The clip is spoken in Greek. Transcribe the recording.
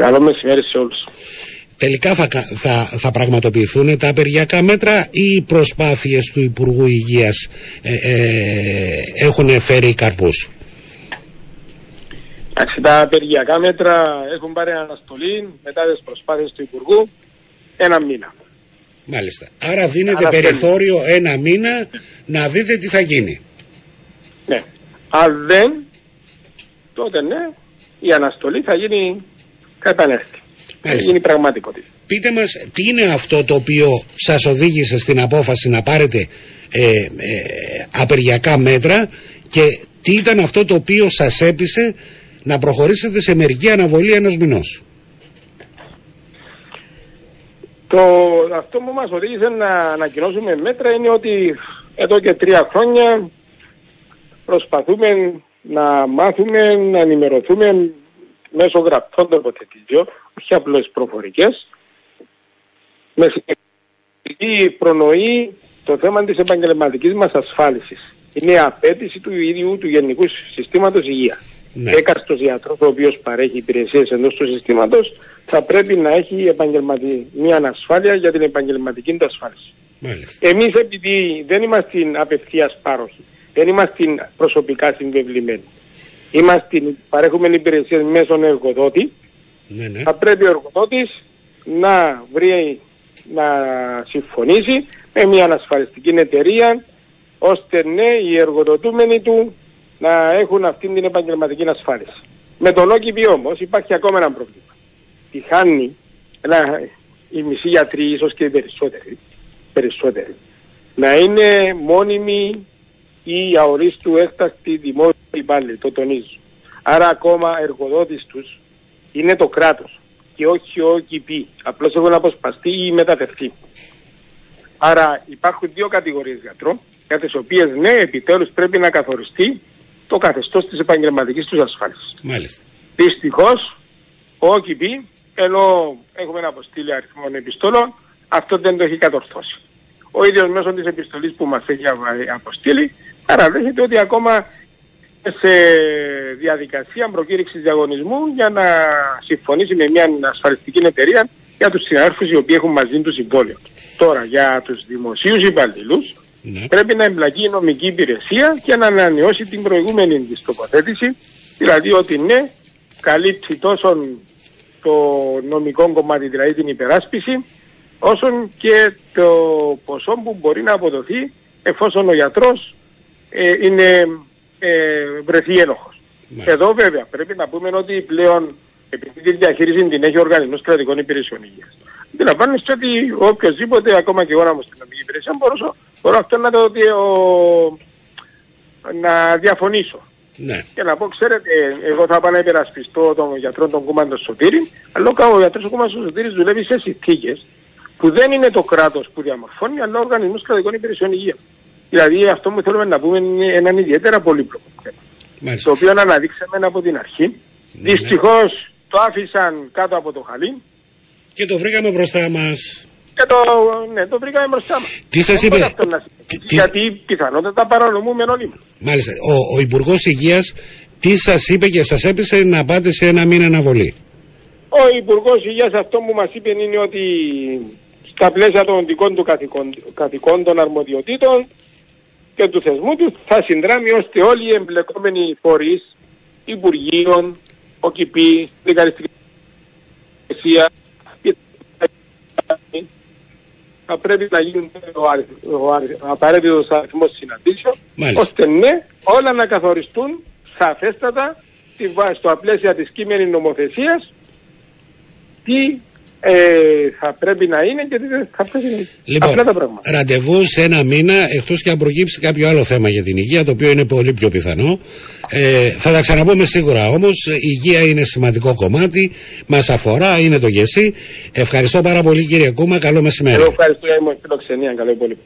Καλό μεσημέρι σε όλους. Τελικά θα, θα, θα πραγματοποιηθούν τα απεργιακά μέτρα ή οι προσπάθειες του Υπουργού Υγείας ε, ε, έχουν φέρει καρπούς; Εντάξει, τα απεργιακά μέτρα έχουν πάρει αναστολή μετά τις προσπάθειες του Υπουργού ένα μήνα. Μάλιστα. Άρα δίνετε περιθώριο ένα μήνα να δείτε τι θα γίνει. Ναι. Αν δεν, τότε ναι, η αναστολή θα γίνει κατανέστη. Θα γίνει πραγματικότητα. Πείτε μας τι είναι αυτό το οποίο σας οδήγησε στην απόφαση να πάρετε ε, ε, απεργιακά μέτρα και τι ήταν αυτό το οποίο σας έπεισε να προχωρήσετε σε μερική αναβολή ενός μηνός; Το, αυτό που μας οδήγησε να ανακοινώσουμε μέτρα είναι ότι εδώ και τρία χρόνια προσπαθούμε να μάθουμε, να ενημερωθούμε μέσω γραπτών τοποθετήσεων, όχι απλώς προφορικές, με σημαντική προνοεί το θέμα της επαγγελματικής μας ασφάλισης. Είναι απέτηση του ίδιου του Γενικού Συστήματος Υγείας. Ναι. Έκαστος γιατρός ο οποίος παρέχει υπηρεσίες εντός του συστήματος θα πρέπει να έχει επαγγελματική, μια ανασφάλεια για την επαγγελματική του ασφάλιση. Μάλιστα. Εμείς επειδή δεν είμαστε απευθείας πάροχοι, δεν είμαστε προσωπικά συμβεβλημένοι, είμαστε, παρέχουμε υπηρεσίες μέσω εργοδότη, ναι, ναι. θα πρέπει ο εργοδότης να βρει, να συμφωνήσει με μια ανασφαλιστική εταιρεία, ώστε ναι, οι εργοδοτούμενοι του να έχουν αυτή την επαγγελματική ασφάλιση. Με τον όκυπη όμως υπάρχει ακόμα ένα πρόβλημα. Τη χάνει ένα, οι μισοί γιατροί, ίσως και οι περισσότεροι, περισσότεροι, να είναι μόνιμοι ή αορίστου έκτακτη δημόσια υπάλληλοι, το τονίζω. Άρα ακόμα εργοδότης τους είναι το κράτος και όχι ο ΚΙΠΗ. Απλώς έχουν αποσπαστεί ή μεταφερθεί. Άρα υπάρχουν δύο κατηγορίες γιατρών, για τις οποίες ναι, επιτέλους πρέπει να καθοριστεί το καθεστώς της επαγγελματικής τους ασφάλισης. Μάλιστα. Δυστυχώς, ο ΟΚΙΠΗ, ενώ έχουμε αποστείλει αριθμό επιστολών, αυτό δεν το έχει κατορθώσει. Ο ίδιος μέσω της επιστολής που μας έχει αποστείλει, παραδέχεται ότι ακόμα σε διαδικασία προκήρυξης διαγωνισμού για να συμφωνήσει με μια ασφαλιστική εταιρεία για τους συναδέλφους οι οποίοι έχουν μαζί τους συμβόλαιο. Τώρα, για τους δημοσίους υπαλλήλους, ναι. πρέπει να εμπλακεί η νομική υπηρεσία και να ανανεώσει την προηγούμενη της τοποθέτηση, δηλαδή ότι ναι, καλύπτει τόσο το νομικό κομμάτι, δηλαδή την υπεράσπιση, όσον και το ποσό που μπορεί να αποδοθεί εφόσον ο γιατρός ε, είναι ε, βρεθεί ένοχος. Εδώ βέβαια πρέπει να πούμε ότι πλέον επειδή τη διαχείριση την έχει ο Οργανισμός Κρατικών Υπηρεσιών Υγείας. Αντιλαμβάνεστε ότι οποιοδήποτε, ακόμα και εγώ να μου στην νομική υπηρεσία, μπορώ, μπορώ αυτό να το ο, να διαφωνήσω. Ναι. Και να πω, ξέρετε, εγώ θα πάω να υπερασπιστώ τον γιατρό των κομμάτων Σωτήρη, αλλά ο γιατρός των κομμάτων Σωτήρης δουλεύει σε συνθήκες που δεν είναι το κράτος που διαμορφώνει, αλλά ο Οργανισμός Κρατικών Υπηρεσιών Υγείας. Δηλαδή αυτό που θέλουμε να πούμε είναι έναν ιδιαίτερα πολύπλοκο θέμα. Το οποίο αναδείξαμε από την αρχή. Ναι, Δυστυχώς το άφησαν κάτω από το χαλί. Και το βρήκαμε μπροστά μας. Και το, ναι, το βρήκαμε μπροστά μας. Τι σας είπε; Αυτό να τι... Γιατί πιθανότατα παρανομούμε όλοι μας. Μάλιστα. Ο, ο Υπουργός Υγείας τι σας είπε και σας έπεισε να πάτε σε ένα μήνα αναβολή; Ο Υπουργός Υγείας αυτό που μας είπε είναι ότι στα πλαίσια των δικών του κατοικών των αρμοδιοτήτων και του θεσμού τους θα συνδράμει ώστε όλοι οι εμπλεκόμενοι φορείς, Υπουργείων, ΟΚΙΠΗ, Δικαριστική Υπηρεσία, θα πρέπει να γίνουν ο, απαραίτητος αριθμός συναντήσεων, ώστε ναι, όλα να καθοριστούν σαφέστατα στο πλαίσια της κείμενης νομοθεσίας τι ε, θα πρέπει να είναι και δεν θα πρέπει να είναι. Λοιπόν, Απλά τα πράγματα. ραντεβού σε ένα μήνα, εκτός και αν προκύψει κάποιο άλλο θέμα για την υγεία, το οποίο είναι πολύ πιο πιθανό. Ε, θα τα ξαναπούμε σίγουρα όμως. Η υγεία είναι σημαντικό κομμάτι, μας αφορά, είναι το γεσί. Ευχαριστώ πάρα πολύ κύριε Κούμα. Καλό μεσημέρι. Εγώ ευχαριστώ για την φιλοξενία. Καλό πολύ.